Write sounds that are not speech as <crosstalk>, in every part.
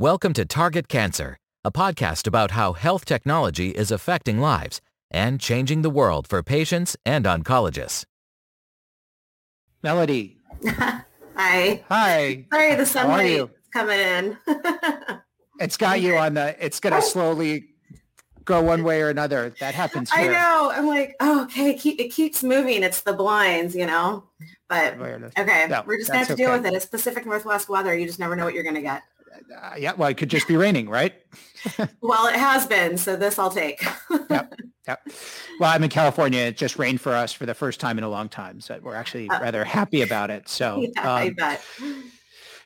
Welcome to Target Cancer, a podcast about how health technology is affecting lives and changing the world for patients and oncologists. Melody. <laughs> Hi. Hi. Sorry, the How sunlight is coming in. <laughs> It's got you on the, it's going to slowly go one way or another. That happens Here. I know. I'm like, oh, okay, keep, it keeps moving. It's the blinds, you know. But okay, No, we're just gonna have that's to deal okay. with it. It's Pacific Northwest weather. You just never know what you're gonna get. Uh, yeah, well, it could just be raining, right? <laughs> Well, it has been, so this I'll take. Yep. <laughs> Yep. Well, I'm in California. It just rained for us for the first time in a long time. So we're actually Uh, rather happy about it. So, <laughs> yeah, I um, bet.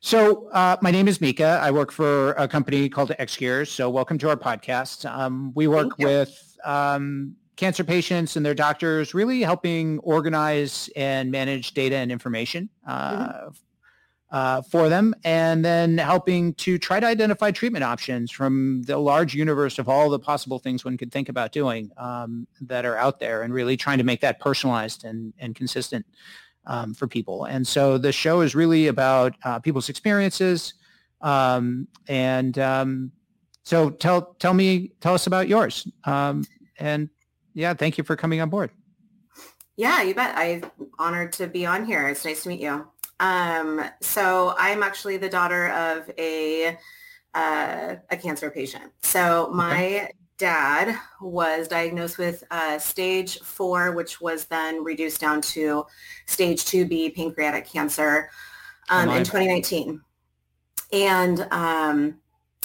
so uh, my name is Mika. I work for a company called XCures. So welcome to our podcast. Um, we work with um, cancer patients and their doctors, really helping organize and manage data and information uh, Mm-hmm. Uh, for them, and then helping to try to identify treatment options from the large universe of all the possible things one could think about doing um, that are out there, and really trying to make that personalized and, and consistent um, for people. And so the show is really about uh, people's experiences. Um, and um, so tell tell me tell us about yours. Um, and yeah, thank you for coming on board. Yeah, you bet. I'm honored to be on here. It's nice to meet you. Um, so I'm actually the daughter of a uh, a cancer patient. So my dad was diagnosed with uh, stage four, which was then reduced down to stage 2B pancreatic cancer um, Oh, in 2019. And um,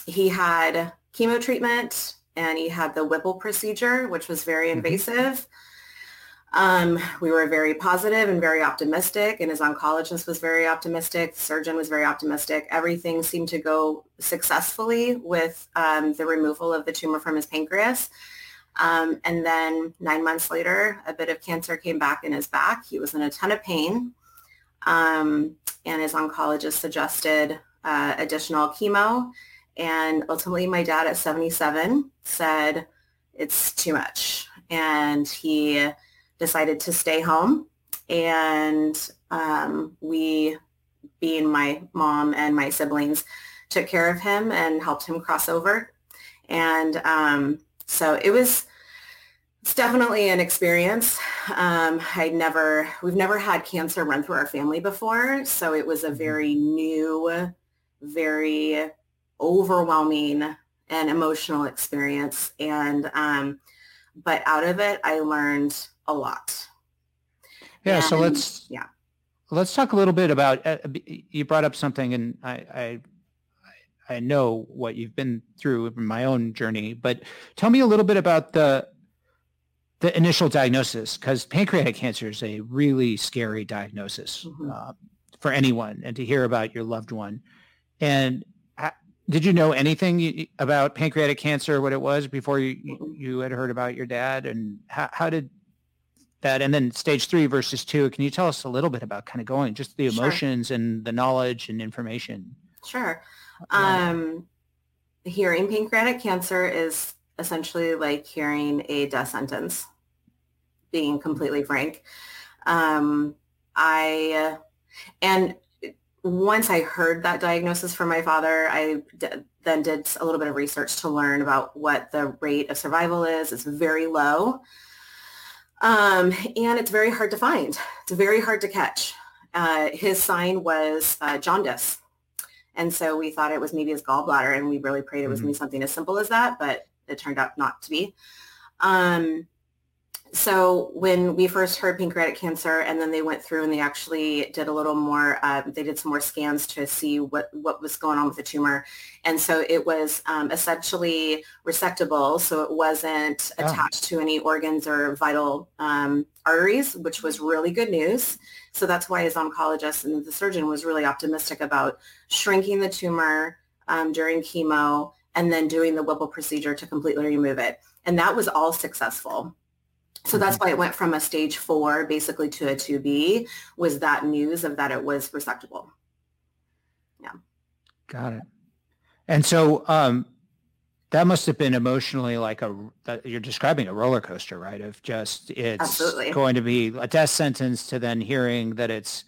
he had chemo treatment and he had the Whipple procedure, which was very Mhm. invasive. Um, we were very positive and very optimistic, and his oncologist was very optimistic. The surgeon was very optimistic. Everything seemed to go successfully with um, the removal of the tumor from his pancreas. Um, and then nine months later, a bit of cancer came back in his back. He was in a ton of pain. Um, and his oncologist suggested uh, additional chemo. And ultimately, my dad at 77 said, it's too much. And he decided to stay home. And um, we, being my mom and my siblings, took care of him and helped him cross over. And um, so it was it's definitely an experience. Um, I never, we've never had cancer run through our family before. So it was a very new, very overwhelming and emotional experience. And, um, but out of it, I learned a lot. Yeah. so let's yeah. let's talk a little bit about. Uh, you brought up something, and I, I I know what you've been through in my own journey, but tell me a little bit about the the initial diagnosis because pancreatic cancer is a really scary diagnosis Mhm. uh, for anyone, and to hear about your loved one. And did you know anything about pancreatic cancer, what it was before you you- had heard about your dad, and how, how did that? And then stage three versus two. Can you tell us a little bit about kind of going just the Sure. emotions and the knowledge and information? Sure. Um, hearing pancreatic cancer is essentially like hearing a death sentence, being completely frank. Um, I, and once I heard that diagnosis from my father, I d- then did a little bit of research to learn about what the rate of survival is. It's very low. Um, and it's very hard to find. It's very hard to catch. Uh, his sign was uh, jaundice. And so we thought it was maybe his gallbladder and we really prayed it was Mhm. maybe something as simple as that, but it turned out not to be. Um, so when we first heard pancreatic cancer and then they went through and they actually did a little more, uh, they did some more scans to see what, what was going on with the tumor. And so it was um, essentially resectable. So it wasn't Oh. attached to any organs or vital um, arteries, which was really good news. So that's why his oncologist and the surgeon was really optimistic about shrinking the tumor um, during chemo and then doing the Whipple procedure to completely remove it. And that was all successful. So that's why it went from a stage four basically to a 2B was that news of that it was resectable. Yeah. Got it. And so um, that must have been emotionally like a you're describing a roller coaster, right? Of just it's Absolutely. going to be a death sentence to then hearing that it's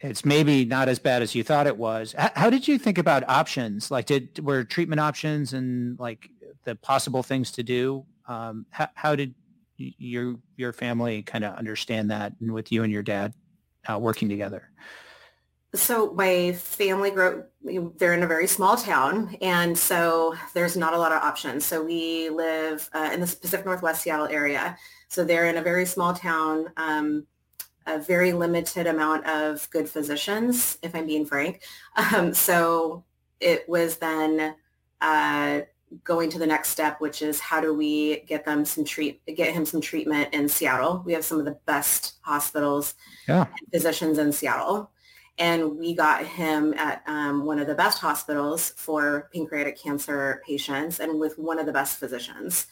it's maybe not as bad as you thought it was. How did you think about options? Like, did were treatment options and like the possible things to do? Um, how, how did your your family kind of understand that, and with you and your dad uh, working together? So my family grew, they're in a very small town, and so there's not a lot of options. So we live uh, in the Pacific Northwest Seattle area. So they're in a very small town, um, a very limited amount of good physicians, if I'm being frank. <laughs> Um, so it was then uh, going to the next step, which is how do we get them some treat, get him some treatment in Seattle. We have some of the best hospitals yeah. and physicians in Seattle and we got him at um, one of the best hospitals for pancreatic cancer patients and with one of the best physicians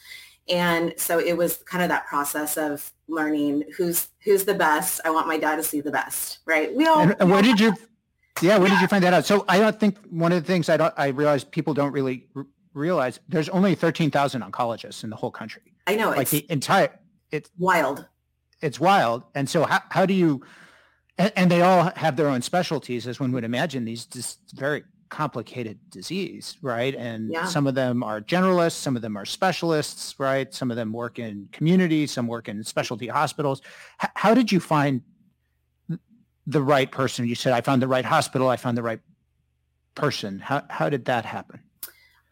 and so it was kind of that process of learning who's who's the best i want my dad to see the best right we all and, and where did you <laughs> yeah where yeah. did you find that out so i don't think one of the things i don't i realize people don't really realize there's only 13,000 oncologists in the whole country i know like the entire it's wild it's wild and so how, how do you and, and, they all have their own specialties, as one would imagine. These just very complicated disease, right? And yeah. some of them are generalists, some of them are specialists, right? Some of them work in community, some work in specialty hospitals. H- how did you find the right person? You said I found the right hospital, I found the right person. How how did that happen?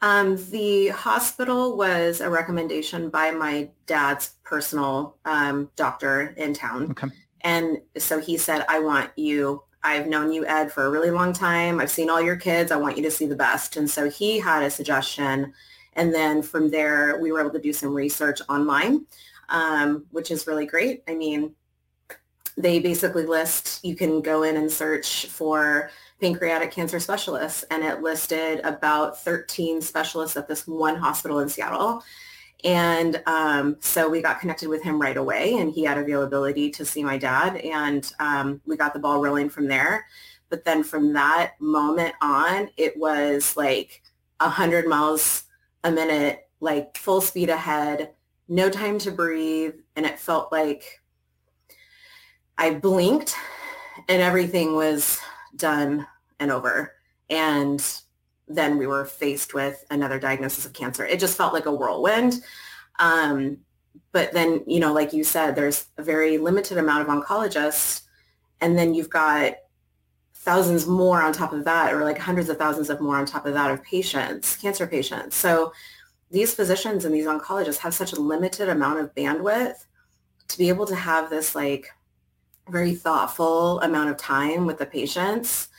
Um, the hospital was a recommendation by my dad's personal um, doctor in town. Okay. And so he said, I want you, I've known you, Ed, for a really long time. I've seen all your kids. I want you to see the best. And so he had a suggestion. And then from there, we were able to do some research online, um, which is really great. I mean, they basically list, you can go in and search for pancreatic cancer specialists, and it listed about 13 specialists at this one hospital in Seattle. And um, so we got connected with him right away and he had availability to see my dad and um, we got the ball rolling from there. But then from that moment on, it was like 100 miles a minute, like full speed ahead, no time to breathe. And it felt like I blinked and everything was done and over. And then we were faced with another diagnosis of cancer. It just felt like a whirlwind. Um, but then, you know, like you said, there's a very limited amount of oncologists. And then you've got thousands more on top of that, or like hundreds of thousands of more on top of that of patients, cancer patients. So these physicians and these oncologists have such a limited amount of bandwidth to be able to have this like very thoughtful amount of time with the patients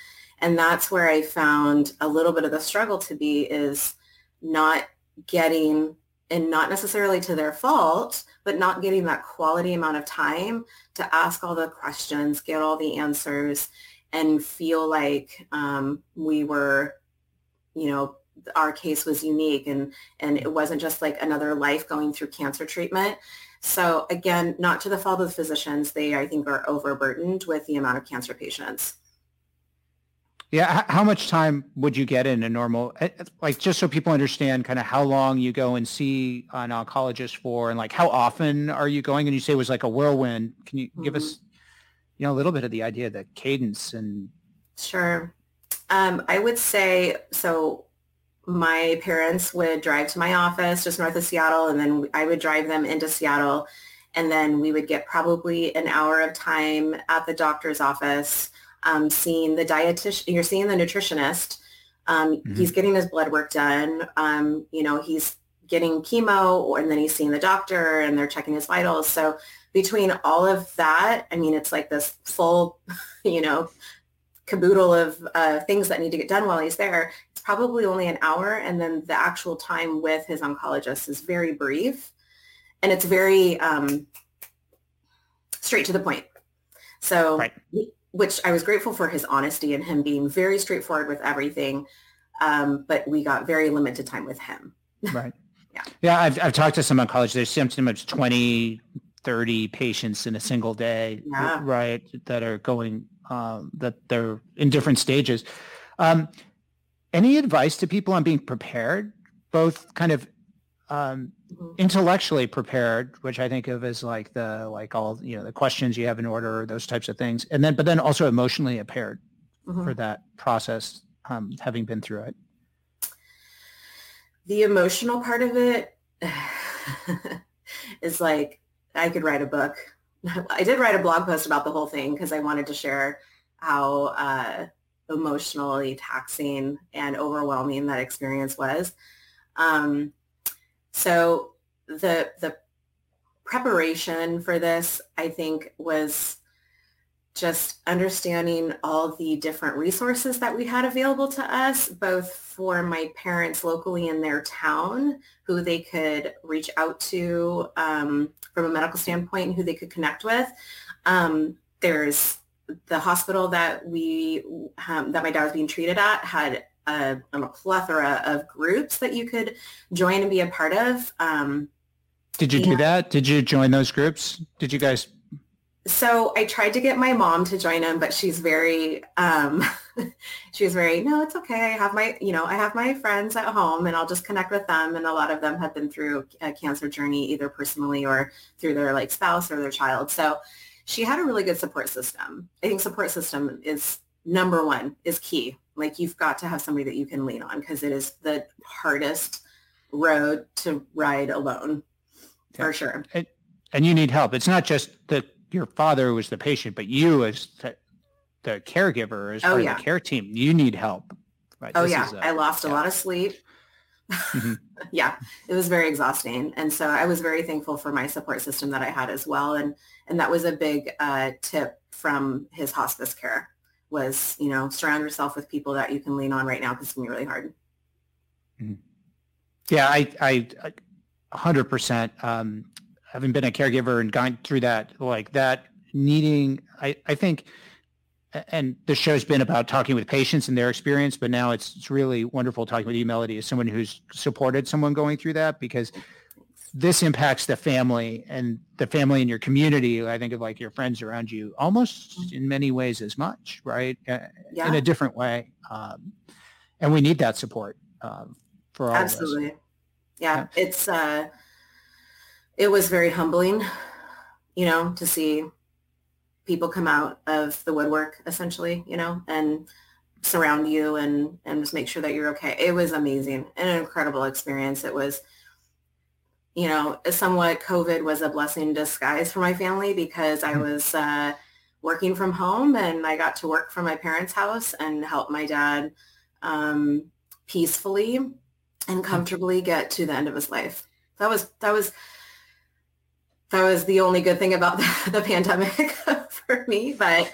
and that's where I found a little bit of the struggle to be is not getting and not necessarily to their fault, but not getting that quality amount of time to ask all the questions, get all the answers, and feel like um, we were, you know, our case was unique and and it wasn't just like another life going through cancer treatment. So again, not to the fault of the physicians, they I think are overburdened with the amount of cancer patients. Yeah, how much time would you get in a normal, eh, like just so people understand kind of how long you go and see an oncologist for and like how often are you going? And you say it was like a whirlwind. Can you mm-hmm. give us, mm-hmm. you know, a little bit of the idea, the cadence and. Sure. Um, I would say, so my parents would drive to my office just north of Seattle and then I would drive them into Seattle and then we would get probably an hour of time at the doctor's office um, seeing the dietitian, you're seeing the nutritionist. Um, mm-hmm. He's getting his blood work done. Um, you know, he's getting chemo and then he's seeing the doctor and they're checking his vitals. So between all of that, I mean, it's like this full, <laughs> you know, caboodle of uh, things that need to get done while he's there. Probably only an hour. And then the actual time with his oncologist is very brief and it's very um, straight to the point. So right which I was grateful for his honesty and him being very straightforward with everything. Um, but we got very limited time with him. <laughs> Right. yeah. Yeah. I've, I've talked to some oncologists. There's sometimes 20, 30 patients in a single day, yeah. right, that are going, um, that they're in different stages. Um, any advice to people on being prepared, both kind of um, mm-hmm. intellectually prepared, which I think of as like the like all you know the questions you have in order, those types of things, and then but then also emotionally prepared mm-hmm. for that process, um, having been through it. The emotional part of it <sighs> is like I could write a book. <laughs> I did write a blog post about the whole thing because I wanted to share how uh, emotionally taxing and overwhelming that experience was. Um, so the the preparation for this, I think, was just understanding all the different resources that we had available to us, both for my parents locally in their town, who they could reach out to um, from a medical standpoint, who they could connect with. Um, there's the hospital that we um, that my dad was being treated at had a, a, plethora of groups that you could join and be a part of. Um, Did you do that? Did you join those groups? Did you guys? So I tried to get my mom to join them, but she's very, um, <laughs> she was very, no, it's okay. I have my, you know, I have my friends at home and I'll just connect with them. And a lot of them have been through a cancer journey, either personally or through their like spouse or their child. So she had a really good support system. I think support system is number one is key. Like you've got to have somebody that you can lean on because it is the hardest road to ride alone for sure. And, and, you need help. It's not just that your father was the patient, but you as the, the caregiver, as oh, part yeah. of the care team, you need help. Right? Oh this yeah. A, I lost yeah. a lot of sleep. Mm-hmm. <laughs> yeah, it was very exhausting. And so I was very thankful for my support system that I had as well. And, and that was a big uh, tip from his hospice care was, you know, surround yourself with people that you can lean on right now because it's going to be really hard. Mm-hmm. Yeah, I, I, I 100%, um, having been a caregiver and gone through that, like that needing, I, I think – and the show's been about talking with patients and their experience, but now it's, it's really wonderful talking with you, Melody, as someone who's supported someone going through that because this impacts the family and the family in your community. I think of like your friends around you almost in many ways as much, right? Uh, yeah. In a different way. Um, and we need that support um, for all Absolutely. Yeah. yeah. It's, uh, it was very humbling, you know, to see people come out of the woodwork essentially, you know, and surround you and, and just make sure that you're okay. It was amazing and an incredible experience. It was, you know, somewhat COVID was a blessing in disguise for my family because I hmm. was uh, working from home and I got to work from my parents' house and help my dad um, peacefully and hmm. comfortably get to the end of his life. That was, that was, that was the only good thing about the, <laughs> the pandemic <laughs> for me. But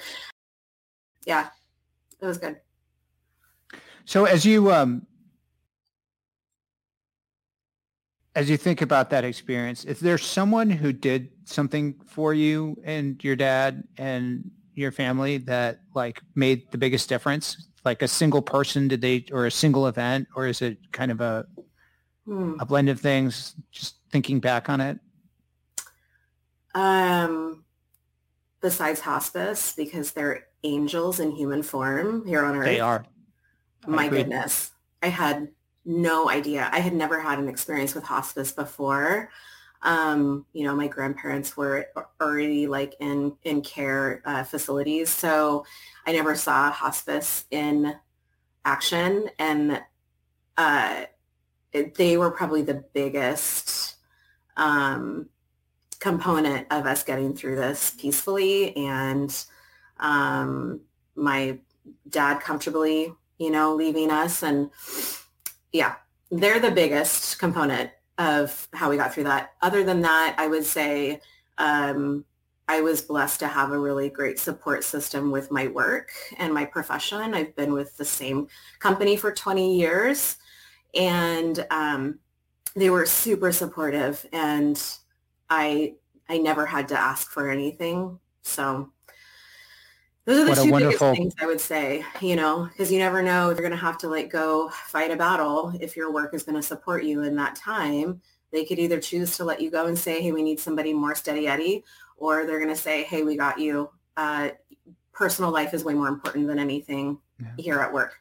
yeah, it was good. So as you um, as you think about that experience, is there someone who did something for you and your dad and your family that like made the biggest difference? Like a single person, did they, or a single event, or is it kind of a hmm. a blend of things? Just thinking back on it. Um, besides hospice because they're angels in human form here on earth. They are. My goodness. I had no idea. I had never had an experience with hospice before. Um, you know, my grandparents were already like in in care uh, facilities, so I never saw hospice in action, and uh, they were probably the biggest um, component of us getting through this peacefully and um, my dad comfortably, you know, leaving us. And yeah, they're the biggest component of how we got through that. Other than that, I would say um, I was blessed to have a really great support system with my work and my profession. I've been with the same company for 20 years and um, they were super supportive and I I never had to ask for anything. So those are the what two wonderful... biggest things I would say, you know, because you never know if you're going to have to like go fight a battle if your work is going to support you in that time. They could either choose to let you go and say, hey, we need somebody more steady Eddie, or they're going to say, hey, we got you. Uh, personal life is way more important than anything yeah. here at work.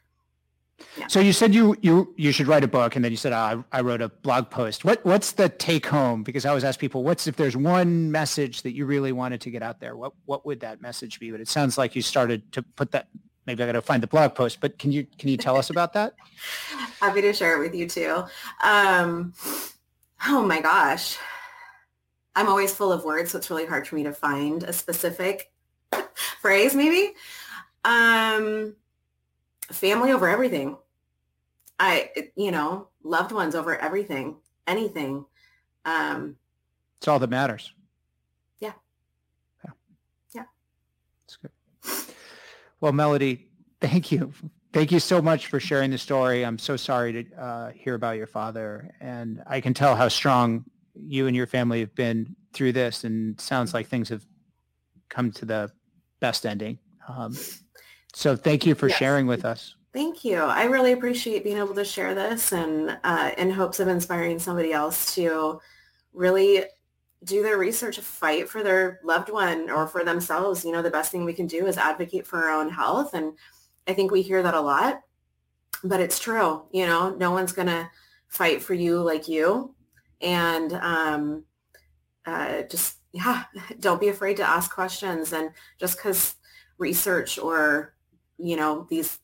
Yeah. So you said you you you should write a book, and then you said oh, I, I wrote a blog post. What what's the take home? Because I always ask people, what's if there's one message that you really wanted to get out there? What what would that message be? But it sounds like you started to put that. Maybe I got to find the blog post, but can you can you tell us about that? <laughs> Happy to share it with you too. Um, oh my gosh, I'm always full of words, so it's really hard for me to find a specific <laughs> phrase. Maybe. Um, family over everything. I, you know, loved ones over everything, anything. Um, it's all that matters. Yeah. Yeah. Yeah. That's good. Well, Melody, thank you. Thank you so much for sharing the story. I'm so sorry to uh, hear about your father, and I can tell how strong you and your family have been through this, and sounds like things have come to the best ending. Um, so thank you for yes. sharing with us. Thank you. I really appreciate being able to share this and uh, in hopes of inspiring somebody else to really do their research, fight for their loved one or for themselves. You know, the best thing we can do is advocate for our own health. And I think we hear that a lot, but it's true. You know, no one's going to fight for you like you. And um, uh, just, yeah, <laughs> don't be afraid to ask questions. And just because research or you know, these,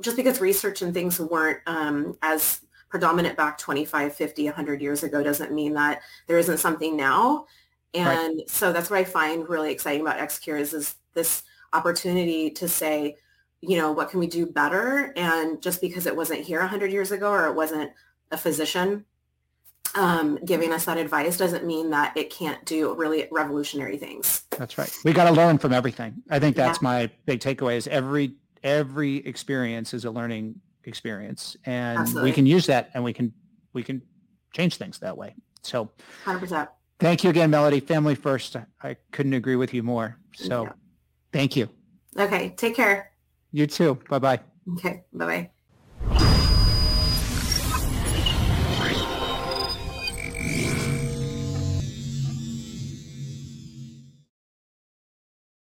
just because research and things weren't um, as predominant back 25, 50, 100 years ago doesn't mean that there isn't something now. And right. so that's what I find really exciting about XCures is this opportunity to say, you know, what can we do better? And just because it wasn't here 100 years ago or it wasn't a physician um, giving us that advice doesn't mean that it can't do really revolutionary things. That's right. We got to learn from everything. I think that's yeah. my big takeaway is every every experience is a learning experience and Absolutely. we can use that and we can we can change things that way. So 100% thank you again melody. Family first. I couldn't agree with you more. So thank you, thank you. okay take care. You too. Bye-bye. Okay bye-bye